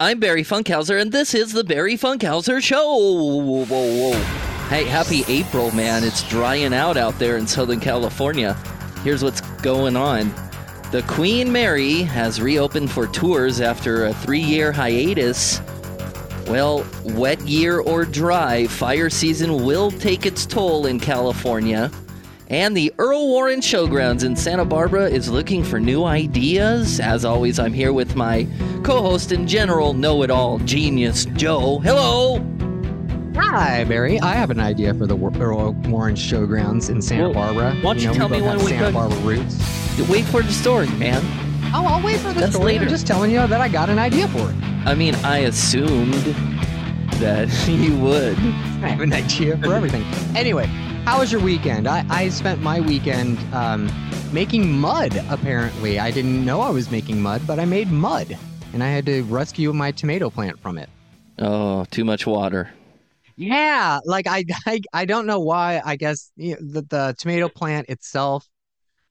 I'm Barry Funkhauser, and this is the Barry Funkhauser Show. Whoa, whoa, whoa. Hey, happy April, man. It's drying out out there in Southern California. Here's what's going on The Queen Mary has reopened for tours after a three year hiatus. Well, wet year or dry, fire season will take its toll in California. And the Earl Warren Showgrounds in Santa Barbara is looking for new ideas. As always, I'm here with my co host and general know it all genius, Joe. Hello! Hi, Barry. I have an idea for the Earl Warren Showgrounds in Santa Well, Barbara. why don't you know, tell we me both when have we Santa could- Barbara roots. Wait for the story, man. Oh, I'll wait for the That's story. later. I'm just telling you that I got an idea for it. I mean, I assumed that you would. I have an idea for everything. Anyway, how was your weekend? I, I spent my weekend um, making mud, apparently. I didn't know I was making mud, but I made mud. And I had to rescue my tomato plant from it. Oh, too much water. Yeah, like I, I, I don't know why. I guess you know, the, the tomato plant itself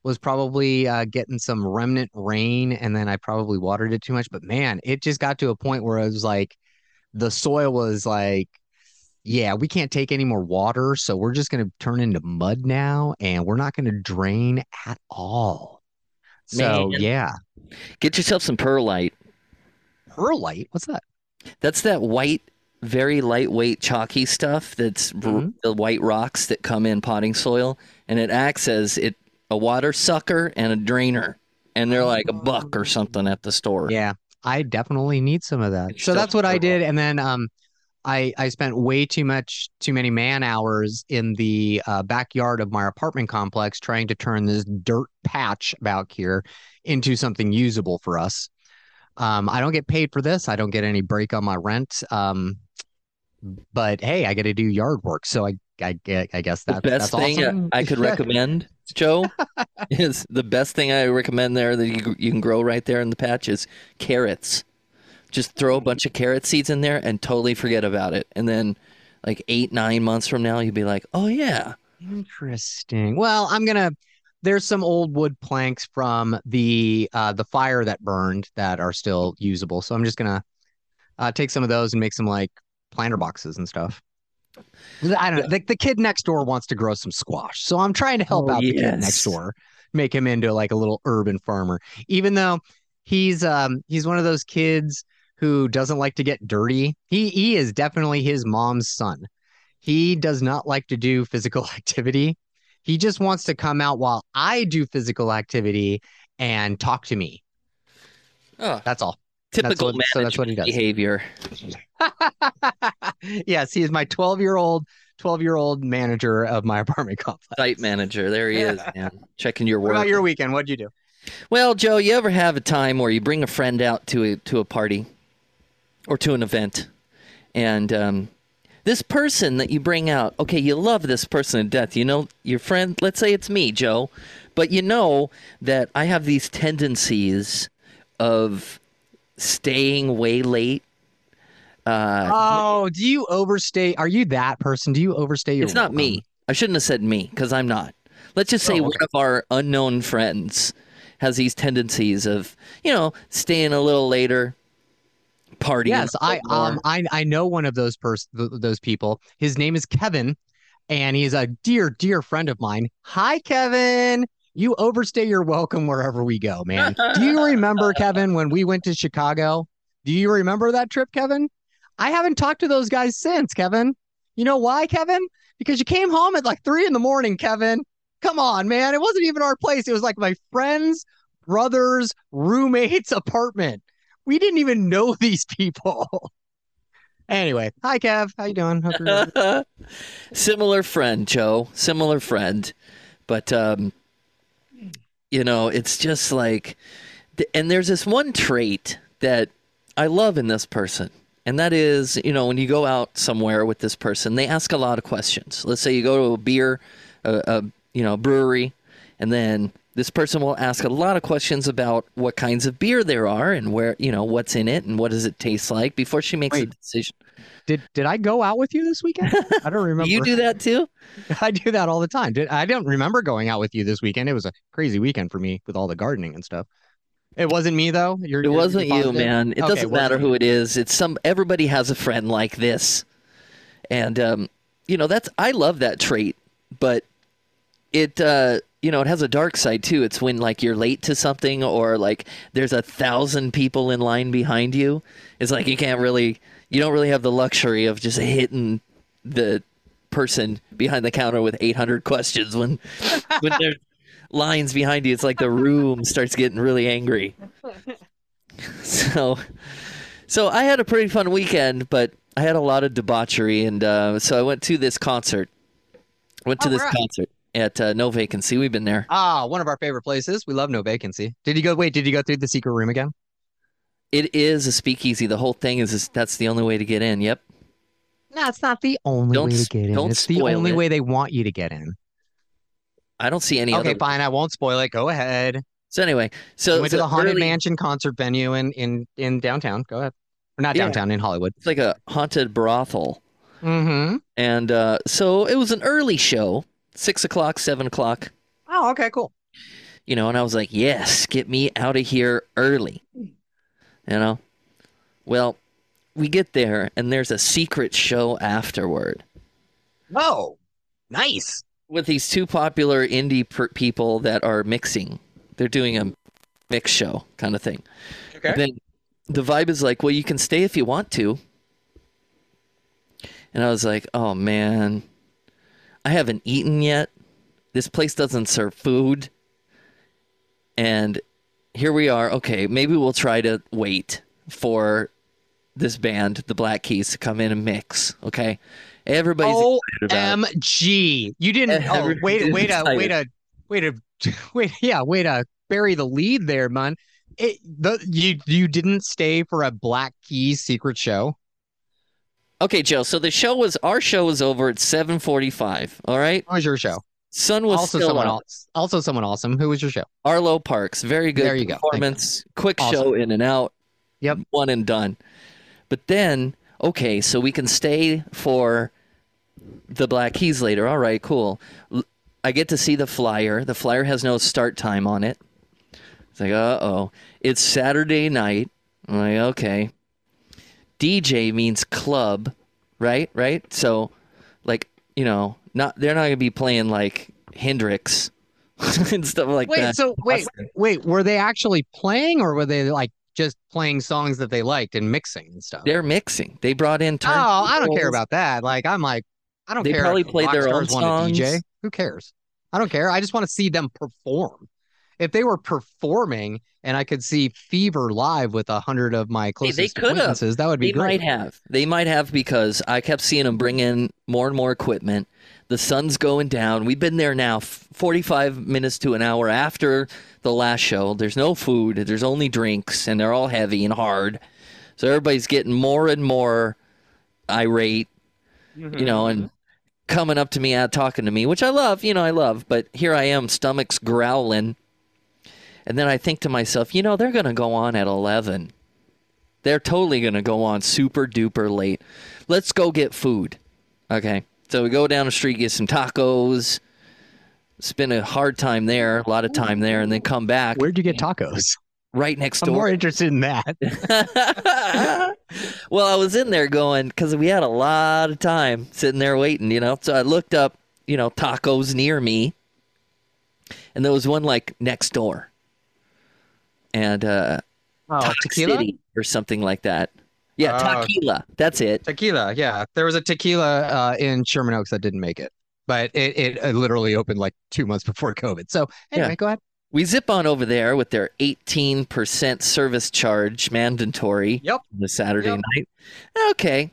was probably uh, getting some remnant rain, and then I probably watered it too much. But man, it just got to a point where it was like the soil was like, yeah, we can't take any more water, so we're just gonna turn into mud now, and we're not gonna drain at all. So Man. yeah, Get yourself some perlite. perlite. What's that? That's that white, very lightweight, chalky stuff. That's Mhm. the white rocks that come in potting soil, and it acts as it a water sucker and a drainer, and they're like a buck or something at the store. Yeah, I definitely need some of that. So that's what I did, and then um, I I spent way too much too many man hours in the uh, backyard of my apartment complex trying to turn this dirt patch back here into something usable for us. Um, I don't get paid for this. I don't get any break on my rent. Um, but hey, I got to do yard work, so I I, I guess that's The best that's thing awesome. I could recommend, Joe, is the best thing I recommend there that you you can grow right there in the patch is carrots. Just throw a bunch of carrot seeds in there and totally forget about it, and then like eight nine months from now, you'll be like, oh yeah. Interesting. Well, I'm gonna. There's some old wood planks from the uh, the fire that burned that are still usable. So I'm just gonna uh, take some of those and make some like planter boxes and stuff. I don't know. The, the kid next door wants to grow some squash, so I'm trying to help Oh, out the kid next door, make him into like a little urban farmer. Even though he's um he's one of those kids who doesn't like to get dirty. He he is definitely his mom's son. He does not like to do physical activity. He just wants to come out while I do physical activity and talk to me. Oh, That's all. typical what- so that's what he does. behavior. yes, he is my 12 year old 12 year old manager of my apartment complex. Site manager. There he is, man. Checking your What work. about your weekend? What'd you do? Well, Joe, you ever have a time where you bring a friend out to a to a party or to an event, and um, this person that you bring out, okay, you love this person to death. You know your friend. Let's say it's me, Joe, but you know that I have these tendencies of staying way late. Uh, Oh, do you overstay? Are you that person? Do you overstay your it's not welcome? me. I shouldn't have said me because I'm not. Let's just say Oh, one okay. of our unknown friends has these tendencies of, you know, staying a little later, partying. Yes, I um I I know one of those pers- th- those people. His name is Kevin, and he's a dear dear friend of mine. Hi, Kevin. You overstay your welcome wherever we go, man. Do you remember Kevin when we went to Chicago? Do you remember that trip, Kevin? I haven't talked to those guys since, Kevin. You know why, Kevin? Because you came home at like three in the morning, Kevin. Come on, man. It wasn't even our place. It was like my friend's brother's roommate's apartment. We didn't even know these people. anyway, hi Kev, how you doing? Similar friend, Joe. Similar friend. But um you know, it's just like and there's this one trait that I love in this person. And that is, you know, when you go out somewhere with this person, they ask a lot of questions. Let's say you go to a beer, a, a you know, brewery, and then this person will ask a lot of questions about what kinds of beer there are and where, you know, what's in it and what does it taste like before she makes a decision. did did I go out with you this weekend? I don't remember. You do that too? I do that all the time. Did I don't remember going out with you this weekend. It was a crazy weekend for me with all the gardening and stuff. It wasn't me though. You're, It you're- wasn't you're you, man. It Okay, doesn't matter who it is. It's some. Everybody has a friend like this, and um, you know that's. I love that trait, but it. Uh, you know, it has a dark side too. It's when like you're late to something, or like there's a thousand people in line behind you. It's like you can't really. You don't really have the luxury of just hitting the person behind the counter with 800 questions when when there's lines behind you. It's like the room starts getting really angry. So, so I had a pretty fun weekend, but I had a lot of debauchery, and uh, so I went to this concert. Went to Oh, this at? concert at uh, No Vacancy. We've been there. Ah, one of our favorite places. We love no vacancy. Did you go? Wait, did you go through the secret room again? It is a speakeasy. The whole thing is, is that's the only way to get in. Yep. No, it's not the only Don't way to get in. don't It's the only it. way they want you to get in. I don't see any Okay, other. fine. I won't spoil it. Go ahead. So anyway, so we went to the Haunted early- Mansion concert venue in in in downtown. Go ahead. Or not Yeah. downtown in Hollywood. It's like a haunted brothel. Mm-hmm. And uh, so it was an early show, six o'clock, seven o'clock, Oh, okay, cool. you know, and I was like, yes, get me out of here early. You know? Well, we get there and there's a secret show afterward Oh, nice. with these two popular indie per- people that are mixing. They're doing a mix show kind of thing. Okay. And then the vibe is like, well, you can stay if you want to. And I was like, oh man, I haven't eaten yet. This place doesn't serve food. And here we are. Okay, maybe we'll try to wait for this band, the Black Keys, to come in and mix. Okay. Everybody's excited about. OMG. You didn't oh wait wait a wait a wait a wait yeah, wait a bury the lead there, man. It the you you didn't stay for a Black Keys secret show? Okay, Joe. So the show was our show was over at seven forty-five. All right, What was your show? sun was also someone up. else. Also someone awesome. Who was your show? Arlo Parks, very good There you go. Performance. Quick Awesome. show in and out. Yep. one and done. But then, okay, so we can stay for the Black Keys later. All right, cool. I get to see the flyer. The flyer has no start time on it. It's like, uh oh, it's Saturday night. I'm like, okay. DJ means club, right? Right. So, like, you know, not they're not gonna be playing like Hendrix and stuff like Wait, that. Wait, so wait, wait, were they actually playing or were they like just playing songs that they liked and mixing and stuff? They're mixing. They brought in. Oh, I don't care about that. Like, I'm like, I don't They care. They probably played rock their own stars want a DJ. Who cares? I don't care. I just want to see them perform. If they were performing and I could see Fever live with a hundred of my they closest could have. acquaintances, that would be They great. might have. They might have because I kept seeing them bring in more and more equipment. The sun's going down. We've been there now 45 minutes to an hour after the last show. There's no food, there's only drinks, and they're all heavy and hard. So everybody's getting more and more irate, you know, and coming up to me, uh, talking to me, which I love, you know, I love. But here I am, stomach's growling. And then I think to myself, you know, they're going to go on at 11. They're totally going to go on super duper late. Let's go get food. Okay. So we go down the street, get some tacos, spend a hard time there, a lot of time there, and then come back Where'd you get tacos? right next door. I'm more interested in that. well, I was in there going because we had a lot of time sitting there waiting, you know. So I looked up, you know, tacos near me, and there was one like next door, and uh, Oh, tequila? City or something like that. Yeah, Oh. tequila. That's it. Tequila, yeah. There was a tequila uh, in Sherman Oaks that didn't make it, but it, it, it literally opened like two months before COVID. So anyway, Yeah. go ahead. We zip on over there with their 18% service charge mandatory Yep. on the Saturday Yep. night. Okay.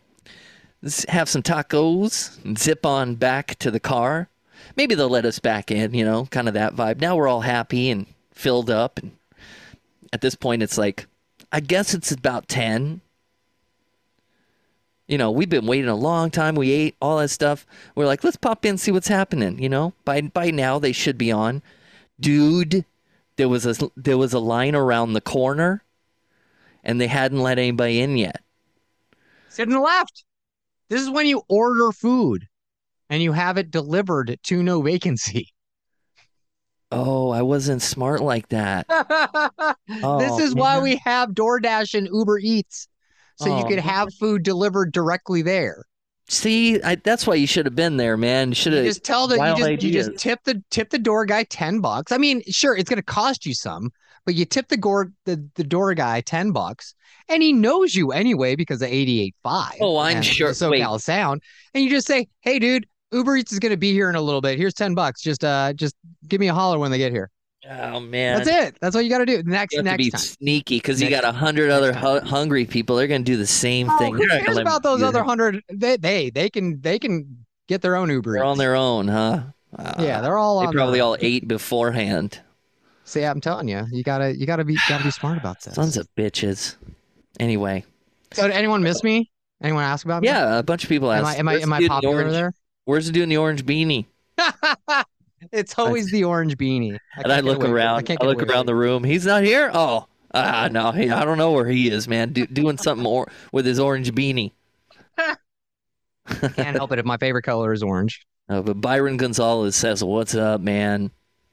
Let's have some tacos and zip on back to the car. Maybe they'll let us back in, you know, kind of that vibe. Now we're all happy and filled up. And at this point, it's like, I guess it's about 10. You know, we've been waiting a long time. We ate all that stuff. We're like, let's pop in, see what's happening. You know, by by now they should be on. Dude, there was a there was a line around the corner, and they hadn't let anybody in yet. Sit in the left. This is when you order food and you have it delivered to no vacancy. Oh, I wasn't smart like that. this Oh, is why we have DoorDash and Uber Eats. So you Oh, could have food delivered directly there. See, I, that's why you should have been there, man. Should have. just tell the you just, you just tip the tip the door guy ten bucks. I mean, sure, it's gonna cost you some, but you tip the door the, the door guy ten bucks, and he knows you anyway because of 88.5. Oh, I'm sure- the SoCal Sound, and you just say, "Hey, dude, Uber Eats is gonna be here in a little bit. Here's ten bucks. Just uh, just give me a holler when they get here." Oh man, That's it. That's all you got to do. Next You have to next be time. sneaky because you got a hundred other hu- hungry people. They're gonna do the same Oh, thing. who They're cares about those other hundred? They, they they can they can get their own Uber. They're on their own, huh? Uh, yeah, they're all they on. their probably own. all ate beforehand. See, I'm telling you, you gotta you gotta be gotta be smart about this. Sons of bitches. Anyway, So did anyone miss me? Anyone ask about me? yeah, a bunch of people Am asked. I am I "Where's am I in popular there? Where's the dude in the orange beanie? it's always the orange beanie. and I look around. I, look around the room. He's not here. Oh, ah, no. He, I don't know where he is, man. Do, doing something or, with his orange beanie. Can't help it if my favorite color is orange. Uh, but Byron Gonzalez says, "What's up, man?"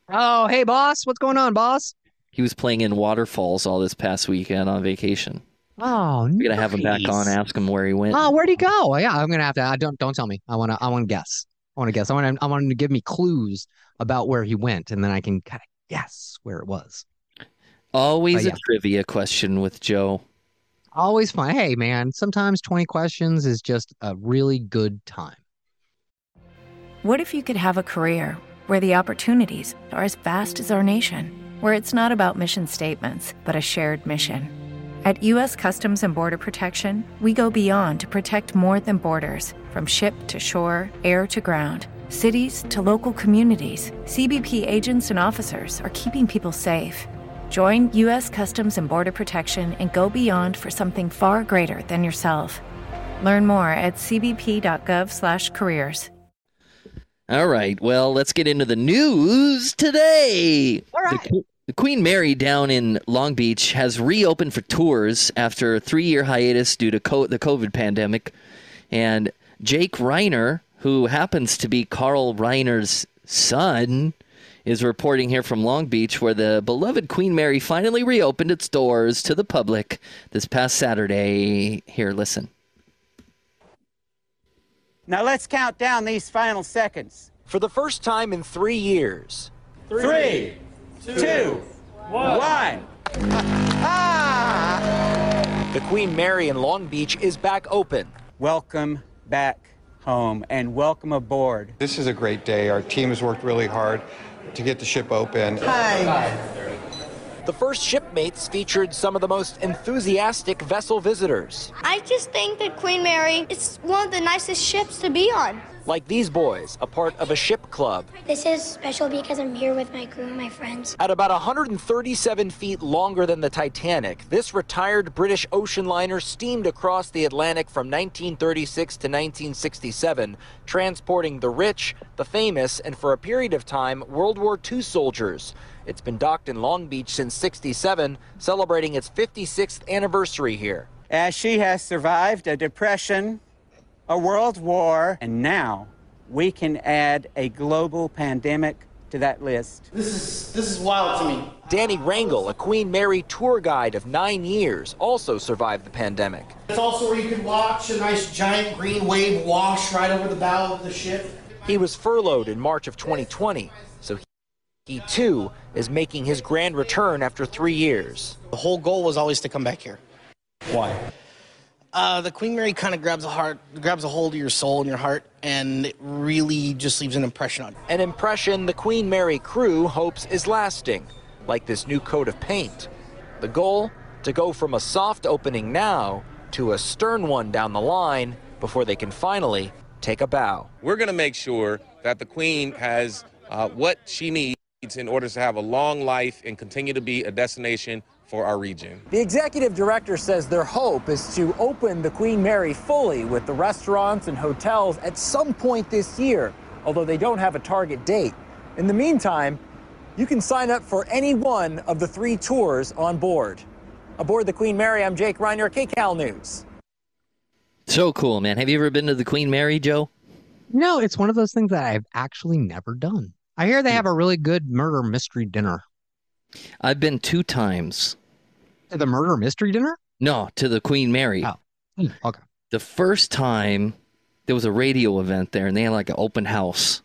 Oh, hey boss, what's going on, boss? He was playing in waterfalls all this past weekend on vacation. Oh, We gotta have him back on. Ask him where he went. Oh, where'd he go? Oh, yeah, I'm gonna have to. I don't don't tell me. I wanna I wanna guess. I wanna guess. I want I want him to give me clues about where he went, and then I can kind of guess where it was. Always But a yeah. trivia question with Joe. Always fun. Hey, man, sometimes 20 questions is just a really good time. What if you could have a career where the opportunities are as vast as our nation, where it's not about mission statements, but a shared mission? At U.S. Customs and Border Protection, we go beyond to protect more than borders from ship to shore, air to ground, cities to local communities. CBP agents and officers are keeping people safe. Join U.S. Customs and Border Protection and go beyond for something far greater than yourself. Learn more at cbp.gov/careers. All right. Well, let's get into the news today. All The right. Que- The Queen Mary down in Long Beach has reopened for tours after a three-year hiatus due to co- the COVID pandemic. And Jake Reiner, who happens to be Carl Reiner's son, is reporting here from Long Beach, where the beloved Queen Mary finally reopened its doors to the public this past Saturday. Here, listen. Now let's count down these final seconds. For the first time in three years, Three, two, one. Ah! the Queen Mary in Long Beach is back open. Welcome back home and welcome aboard. This is a great day. Our team has worked really hard to get the ship open. Hi. The first shipmates featured some of the most enthusiastic vessel visitors, I just think that Queen Mary is one of the nicest ships to be on. Like these boys, a part of a ship club. This is special because I'm here with my crew and my friends. At about 137 feet longer than the Titanic, this retired British ocean liner steamed across the Atlantic from 1936 to 1967, transporting the rich, the famous, and for a period of time, World War II soldiers. It's been docked in Long Beach since 67, celebrating its 56th anniversary here. As she has survived a depression, a world war, and now we can add a global pandemic to that list. This is this is wild to me. Danny Rangel, a Queen Mary tour guide of nine years, also survived the pandemic. It's also where you can watch a nice giant green wave wash right over the bow of the ship. He was furloughed in March of 2020, so he, he too is making his grand return after three years. The whole goal was always to come back here. Why? Uh, the Queen Mary kind of grabs a heart, grabs a hold of your soul and your heart, and it really just leaves an impression on you. An impression the Queen Mary crew hopes is lasting, like this new coat of paint. The goal? To go from a soft opening now to a stern one down the line before they can finally take a bow. We're going to make sure that the Queen has uh, what she needs in order to have a long life and continue to be a destination for our region. The executive director says their hope is to open the Queen Mary fully with the restaurants and hotels at some point this year, although they don't have a target date. In the meantime, you can sign up for any one of the three tours on board. Aboard the Queen Mary, I'm Jake Reiner, KCAL News. So cool, man. Have you ever been to the Queen Mary, Joe? No, it's one of those things that I've actually never done. I hear they hmm. have a really good murder mystery dinner. I've been two times. To the murder mystery dinner? No, to the Queen Mary. Oh, Hmm, okay. The first time there was a radio event there, and they had like an open house.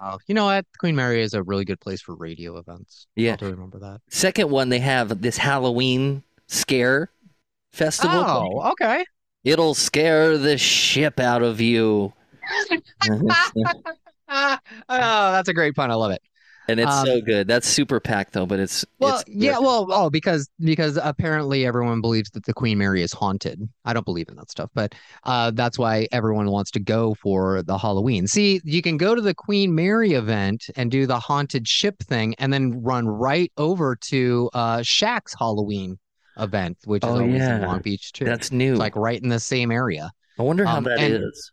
Oh, you know what? Queen Mary is a really good place for radio events. Yeah. To remember that. Second one, they have this Halloween scare festival. Oh, okay. It'll scare the ship out of you. oh, that's a great pun. I love it. And it's Um, so good. That's super packed though, but it's Well, it's yeah, well, oh, because because apparently everyone believes that the Queen Mary is haunted. I don't believe in that stuff, but uh, that's why everyone wants to go for the Halloween. See, you can go to the Queen Mary event and do the haunted ship thing, and then run right over to uh, Shaq's Halloween event, which is Oh, always yeah. in Long Beach too. that's new. It's like right in the same area. I wonder how um, that is.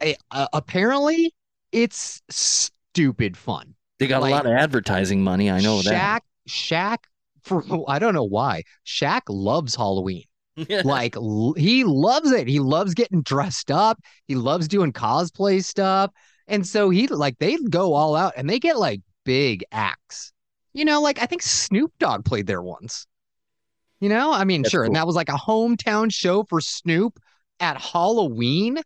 Eh, uh, apparently, it's stupid fun. They got like, a lot of advertising money. I know that. Shaq, Shaq, for I don't know why. Shaq loves Halloween. Like he loves it. He loves getting dressed up. He loves doing cosplay stuff. And so he like they go all out and they get like big acts. You know, like I think Snoop Dogg played there once. You know, I mean, That's sure, and that was like a hometown show for Snoop at Halloween.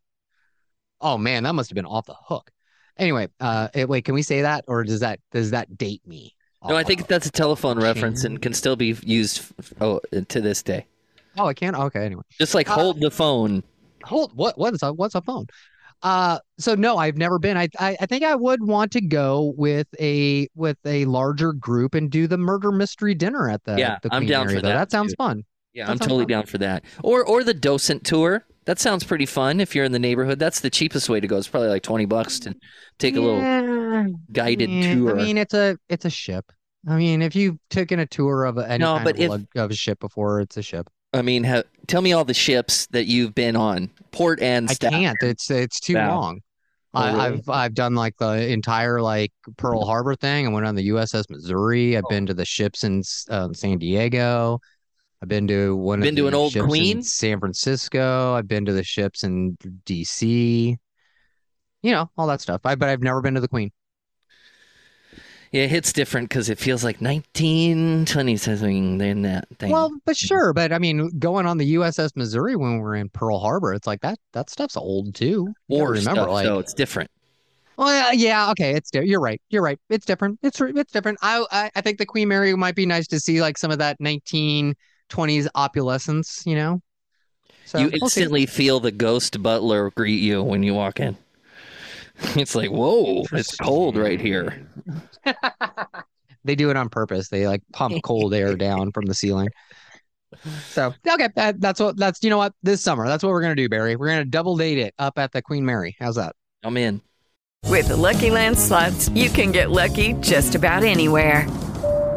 Oh man, that must have been off the hook. Anyway, uh, eh, wait, can we say that, or does that does that date me? no, I think that's a telephone reference and can still be used oh to this day. Oh, I can't. Okay. Anyway, Just like Uh, hold the phone. hold. What? What is a what's a phone? Uh, so no, I've never been. I, I I think I would want to go with a with a larger group and do the murder mystery dinner at the Yeah, the I'm down Mary, for that, That sounds too. fun. Yeah, That I'm totally fun. down for that. Or or the docent tour. That sounds pretty fun if you're in the neighborhood. That's the cheapest way to go. It's probably like 20 bucks to take a little guided yeah, tour. I mean, it's a it's a ship. I mean, if you've taken a tour of a- any No, kind of, if- lug- of a ship before, it's a ship. I mean, ha- tell me all the ships that you've been on, port and I can't. It's it's too Wow. long. Oh, I, really? I've I've done like the entire like Pearl Harbor thing. I went on the USS Missouri. I've Oh. been to the ships in um, San Diego. I've been to one Been of to the an old Queen? San Francisco. I've been to the ships in DC. You know all that stuff. I but I've never been to the Queen. Yeah, it hits different because it feels like 1920 something in that thing. Well, but sure. But I mean, going on the USS Missouri when we were in Pearl Harbor, it's like that that stuff's old too. Or remember, stuff, like so it's different. Well, yeah, okay, it's di- you're right. You're right. It's different. It's it's different. I, I I think the Queen Mary might be nice to see like some of that 1920s opulence, you know. So you we'll instantly feel the ghost butler greet you when you walk in. It's like, whoa, it's cold right here. they do it on purpose. They like pump cold air down from the ceiling. So okay, that, that's what that's you know what this summer that's what we're gonna do, Barry. We're gonna double date it up at the Queen Mary. How's that? I'm in. With the Lucky Land slots, you can get lucky just about anywhere.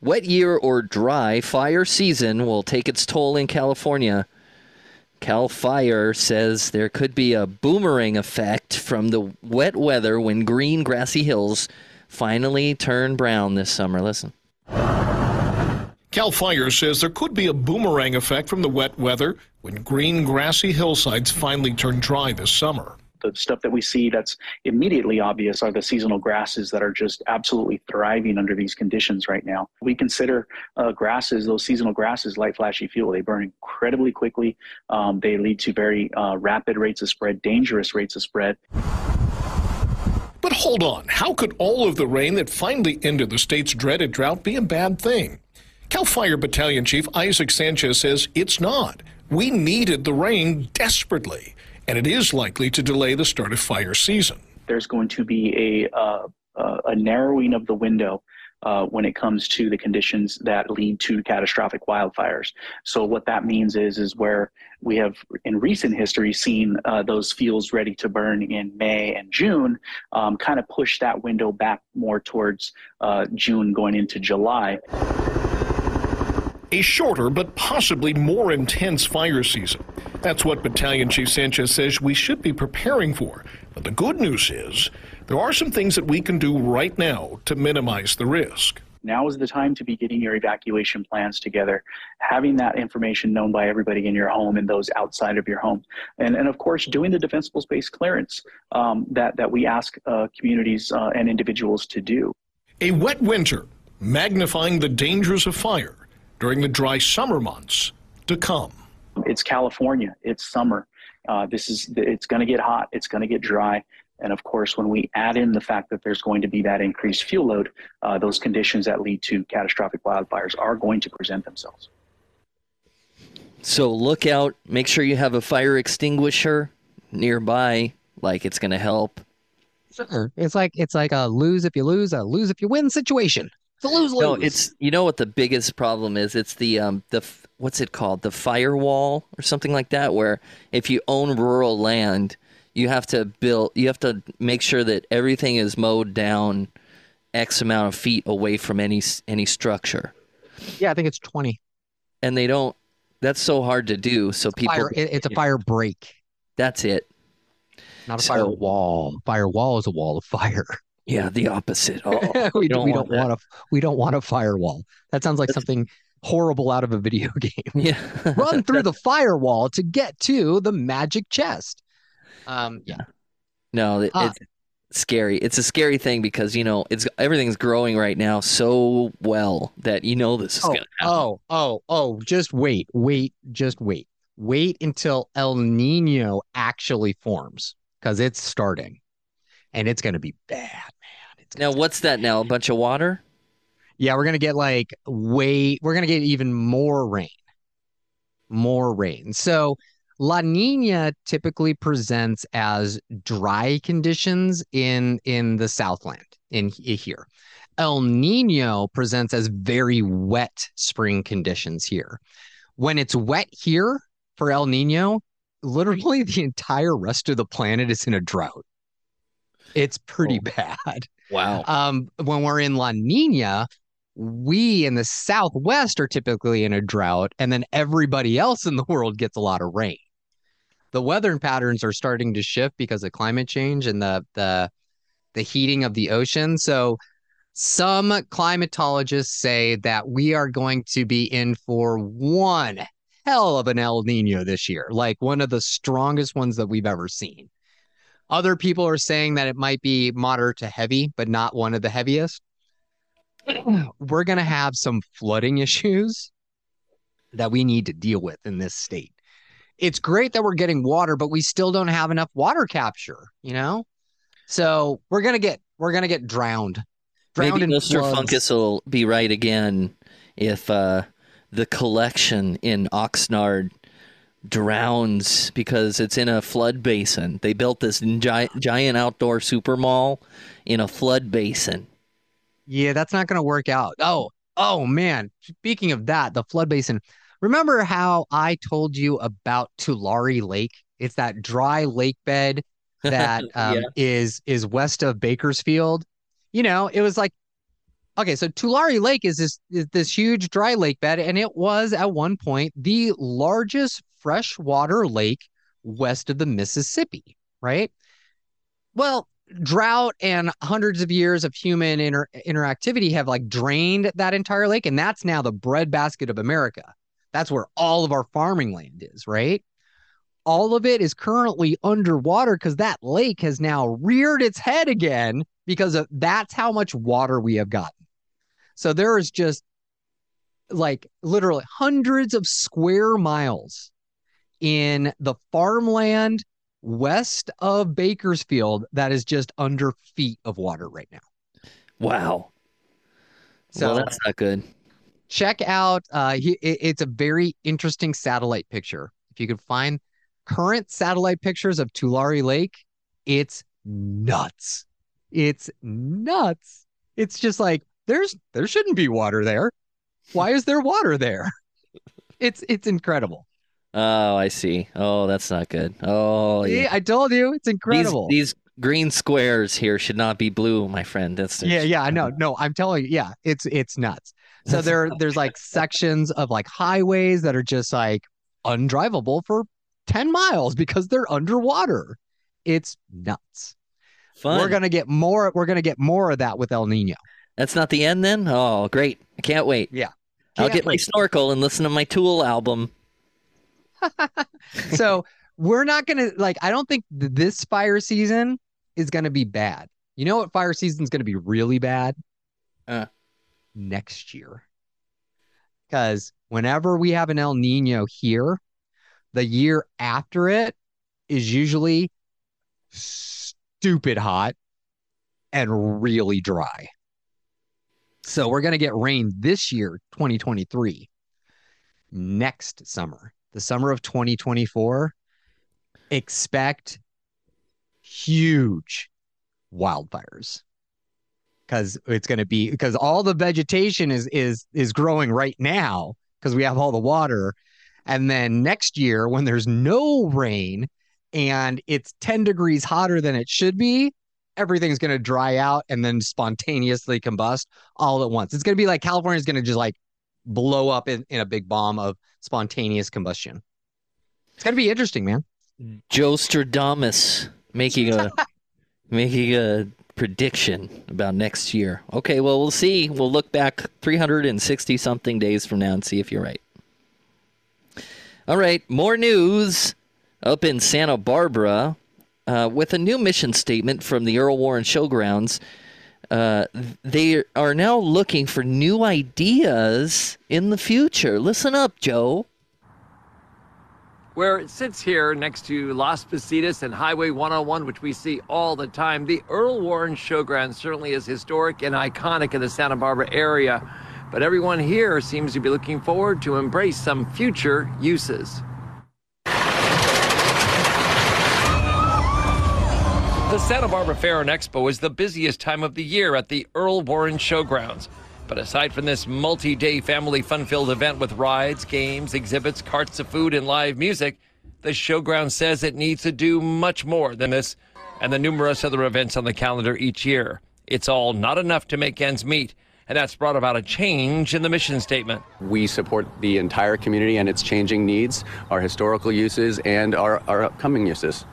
Wet year or dry, fire season will take its toll in California. Cal Fire says there could be a boomerang effect from the wet weather when green grassy hills finally turn brown this summer. Listen. Cal Fire says there could be a boomerang effect from the wet weather when green grassy hillsides finally turn dry this summer. The stuff that we see that's immediately obvious are the seasonal grasses that are just absolutely thriving under these conditions right now. We consider uh, grasses, those seasonal grasses, light flashy fuel. They burn incredibly quickly. Um, they lead to very uh, rapid rates of spread, dangerous rates of spread. But hold on, how could all of the rain that finally ended the state's dreaded drought be a bad thing? Cal Fire Battalion Chief Isaac Sanchez says it's not. We needed the rain desperately, and it is likely to delay the start of fire season. There's going to be a, uh, uh, a narrowing of the window uh, when it comes to the conditions that lead to catastrophic wildfires. So what that means is is where we have in recent history seen uh, those fields ready to burn in May and June, um, kind of push that window back more towards uh, June going into July. A shorter but possibly more intense fire season. That's what Battalion Chief Sanchez says we should be preparing for. But the good news is there are some things that we can do right now to minimize the risk. Now is the time to be getting your evacuation plans together, having that information known by everybody in your home and those outside of your home. And, and of course, doing the defensible space clearance um, that, that we ask uh, communities uh, and individuals to do. A wet winter, magnifying the dangers of fire during the dry summer months to come. It's California, it's summer. Uh, this is it's going to get hot, it's going to get dry. And of course, when we add in the fact that there's going to be that increased fuel load, uh, those conditions that lead to catastrophic wildfires are going to present themselves. So look out. Make sure you have a fire extinguisher nearby. Like it's going to help. Sure. It's like it's like a lose if you lose, a lose if you win situation. It's a lose lose. No, it's you know what the biggest problem is. It's the um the what's it called the firewall or something like that. Where if you own rural land, you have to build. You have to make sure that everything is mowed down x amount of feet away from any any structure. Yeah, I think it's twenty. And they don't. That's so hard to do. So people. Fire, it, it's a fire break. That's it. Not a So- fire wall. Fire wall is a wall of fire. Yeah, the opposite. Oh, we, you don't, we don't want a we don't want a firewall. That sounds like something horrible out of a video game. Yeah. Run through the firewall to get to the magic chest. Um, yeah. No, it, Huh. it's scary. It's a scary thing because you know it's everything's growing right now so well that you know this is Oh, gonna happen. oh, oh, oh, just wait, wait, just wait. Wait until El Nino actually forms because it's starting and it's going to be bad. Man. now what's that? Now a bunch of water? Yeah, we're going to get like way, we're going to get even more rain. More rain. So La Nina typically presents as dry conditions in in the Southland in he- here. El Nino presents as very wet spring conditions here. When it's wet here for El Nino, literally the entire rest of the planet is in a drought. It's pretty bad. Wow. Um, when we're in La Nina, we in the Southwest are typically in a drought, and then everybody else in the world gets a lot of rain. The weather patterns are starting to shift because of climate change and the the the heating of the ocean. So some climatologists say that we are going to be in for one hell of an El Nino this year, like one of the strongest ones that we've ever seen. Other people are saying that it might be moderate to heavy, but not one of the heaviest. We're going to have some flooding issues that we need to deal with in this state. It's great that we're getting water, but we still don't have enough water capture, you know? So we're going to get we're going to get drowned. Drowned Maybe in Mr. floods. Funkus will be right again if uh, the collection in Oxnard drowns because it's in a flood basin. They built this gi- giant outdoor super mall in a flood basin. Yeah, that's not going to work out. Oh, oh man. Speaking of that, the flood basin. Remember how I told you about Tulare Lake? It's that dry lake bed that um, Yeah. is is west of Bakersfield. You know, it was like okay, so Tulare Lake is this is this huge dry lake bed, and it was at one point the largest freshwater lake west of the Mississippi, right? Well, drought and hundreds of years of human inter- interactivity have like drained that entire lake, and that's now the breadbasket of America. That's where all of our farming land is, right? All of it is currently underwater because that lake has now reared its head again because of that's how much water we have gotten. So there is just like literally hundreds of square miles in the farmland west of Bakersfield that is just under feet of water right now. Wow. So well, that's not good. check out uh he, it- it's a very interesting satellite picture. If you could find current satellite pictures of Tulare Lake, it's nuts. It's nuts. It's just like there's there shouldn't be water there. Why is there water there? It's it's incredible. Oh, I see. Oh, that's not good. Oh, Yeah, yeah. I told you, it's incredible. these green squares here should not be blue, my friend. That's yeah, yeah, I know. No, I'm telling you, yeah, it's it's nuts. So there there's like sections of like highways that are just like undrivable for 10 miles because they're underwater. It's nuts. Fun. We're gonna get more. We're gonna get more of that with El Nino. That's not the end then? Oh, great. I can't wait. Yeah. I'll Can't get my snorkel and listen to my Tool album. So we're not gonna like. I don't think th- this fire season is gonna be bad. You know what fire season's gonna be really bad? Uh. Next year, because whenever we have an El Nino here, the year after it is usually stupid hot and really dry. So we're gonna get rain this year, 2023. Next summer, the summer of 2024, expect huge wildfires. Because it's going to be because all the vegetation is is is growing right now because we have all the water. And then next year when there's no rain and it's 10 degrees hotter than it should be everything's going to dry out and then spontaneously combust all at once. It's going to be like california's going to just like blow up in, in a big bomb of spontaneous combustion it's going to be interesting man Joe Stradamus making a making a prediction about next year. Okay, well we'll see. We'll look back 360 something days from now and see if you're right. All right, more news up in Santa Barbara uh, with a new mission statement from the Earl Warren Showgrounds. Uh, they are now looking for new ideas in the future. Listen up, Joe. Where it sits here next to Las Positas and Highway 101, which we see all the time, the Earl Warren Showground certainly is historic and iconic in the Santa Barbara area. But everyone here seems to be looking forward to embrace some future uses. The Santa Barbara Fair and Expo is the busiest time of the year at the Earl Warren Showgrounds. But aside from this multi day family fun filled event with rides, games, exhibits, carts of food, and live music, the showground says it needs to do much more than this and the numerous other events on the calendar each year. It's all not enough to make ends meet, and that's brought about a change in the mission statement. We support the entire community and its changing needs, our historical uses, and our, our upcoming uses.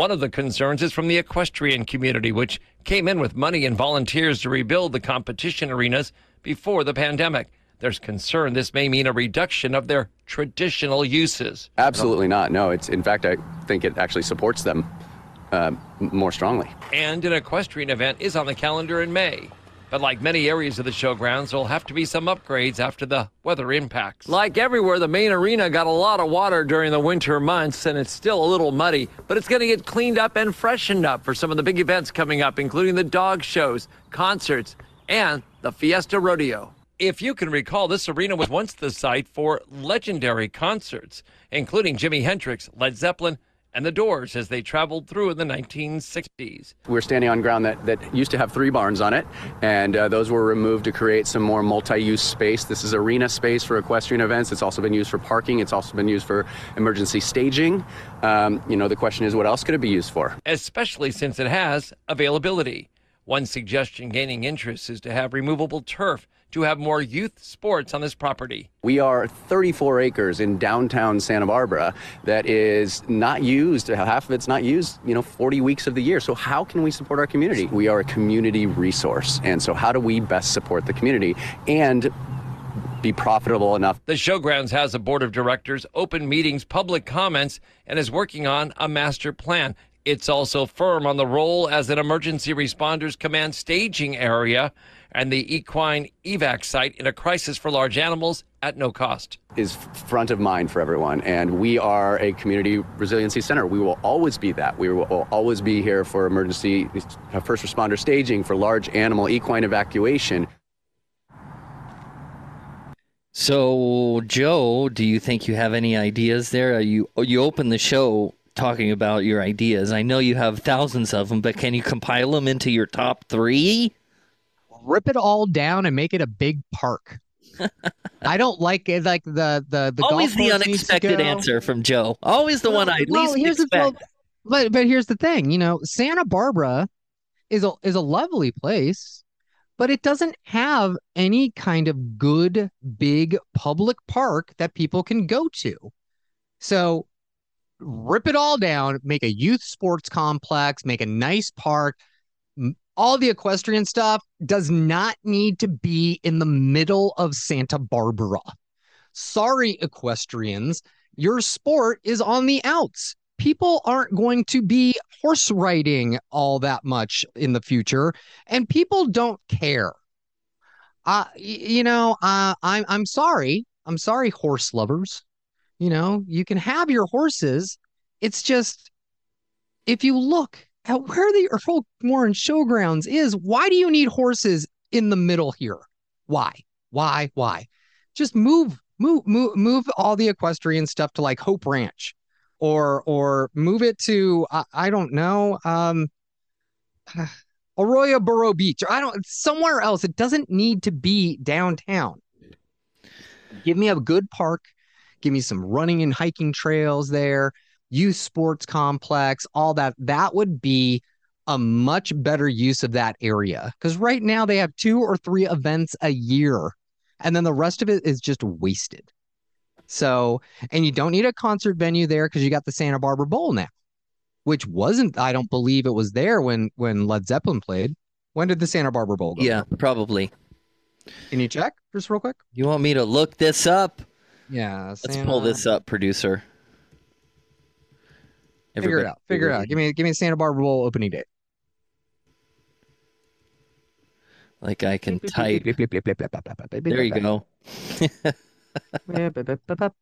One of the concerns is from the equestrian community, which came in with money and volunteers to rebuild the competition arenas before the pandemic. There's concern this may mean a reduction of their traditional uses. Absolutely not. No, it's in fact, I think it actually supports them uh, more strongly. And an equestrian event is on the calendar in May. But like many areas of the showgrounds, there'll have to be some upgrades after the weather impacts. Like everywhere, the main arena got a lot of water during the winter months, and it's still a little muddy, but it's going to get cleaned up and freshened up for some of the big events coming up, including the dog shows, concerts, and the Fiesta Rodeo. If you can recall, this arena was once the site for legendary concerts, including Jimi Hendrix, Led Zeppelin, and the Doors as they traveled through in the 1960s. We're standing on ground that, that used to have three barns on it, and uh, those were removed to create some more multi use space. This is arena space for equestrian events. It's also been used for parking, it's also been used for emergency staging. Um, you know, the question is, what else could it be used for? especially since it has availability. One suggestion gaining interest is to have removable turf to have more youth sports on this property. We are 34 acres in downtown Santa Barbara that is not used. Half of it's not used, you know, 40 weeks of the year. So how can we support our community? We are a community resource. And so how do we best support the community and be profitable enough? The Showgrounds has a board of directors, open meetings, public comments, and is working on a master plan. It's also firm on the role as an emergency responders command staging area and the equine evac site in a crisis for large animals at no cost. Is front of mind for everyone. And we are a community resiliency center. We will always be that. We will always be here for emergency uh, first responder staging, for large animal equine evacuation. So, Joe, do you think you have any ideas there? Are you you opened the show talking about your ideas. I know you have thousands of them, but can you compile them into your top three? Rip it all down and make it a big park. I don't like it. Like the the the Always the course needs to unexpected answer from Joe. Always the one I Well, least here's the expect. well, but but here's the thing. You know, Santa Barbara is a is a lovely place, but it doesn't have any kind of good big public park that people can go to. So rip it all down, make a youth sports complex, make a nice park. All the equestrian stuff does not need to be in the middle of Santa Barbara. Sorry, equestrians, your sport is on the outs. People aren't going to be horse riding all that much in the future, and people don't care. Uh, you know, uh, I'm I'm sorry. I'm sorry, horse lovers. You know, you can have your horses. It's just if you look where the Earl Warren Showgrounds is, why do you need horses in the middle here? Why? Why? Why? Just move, move, move, move all the equestrian stuff to like Hope Ranch, or or move it to I, I don't know, um, Arroyo Burro Beach. I don't somewhere else. It doesn't need to be downtown. Give me a good park. Give me some running and hiking trails there, youth sports complex, all that. That would be a much better use of that area. Because right now they have two or three events a year, and then the rest of it is just wasted. So, and you don't need a concert venue there because you got the Santa Barbara Bowl now, which wasn't, I don't believe it was there when when Led Zeppelin played. When did the Santa Barbara Bowl go? Yeah, probably. Can you check just real quick? You want me to look this up? Yeah. Let's pull this up, producer. Figure it out. Figure it out. Give me give me Santa Barbara Bowl opening date. Like I can type. There There you go.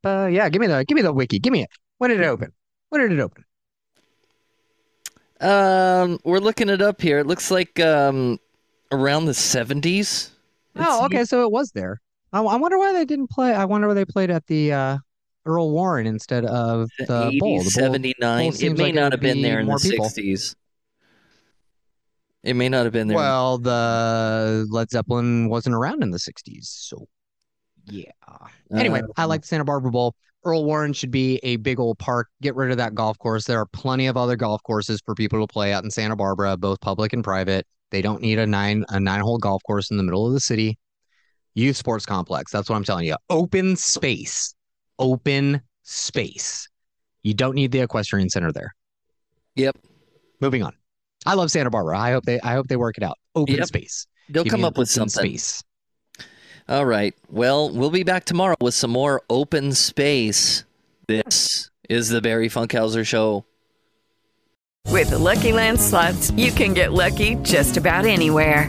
Yeah, give me the give me the wiki. Give me it. When did it open? When did it open? Um, we're looking it up here. It looks like um around the seventies. Oh, okay, so it was there. I, I wonder why they didn't play. I wonder why they played at the uh, Earl Warren instead of the bowl. 80, The bowl, 79. bowl It may like not would have been be there in the people. sixties. It may not have been there. Well, the Led Zeppelin wasn't around in the '60s, so yeah. Anyway, I Uh, like the Santa Barbara Bowl. Earl Warren should be a big old park. Get rid of that golf course. There are plenty of other golf courses for people to play out in Santa Barbara, both public and private. They don't need a nine a nine hole golf course in the middle of the city. Youth sports complex. That's what I'm telling you. Open space. Open space. You don't need the equestrian center there. Yep. Moving on. I love Santa Barbara. I hope they I hope they work it out. Open Yep. space. They'll Give come up with open something. Space. All right. Well, we'll be back tomorrow with some more open space. This is the Barry Funkhauser Show. With the Lucky Land slots, you can get lucky just about anywhere.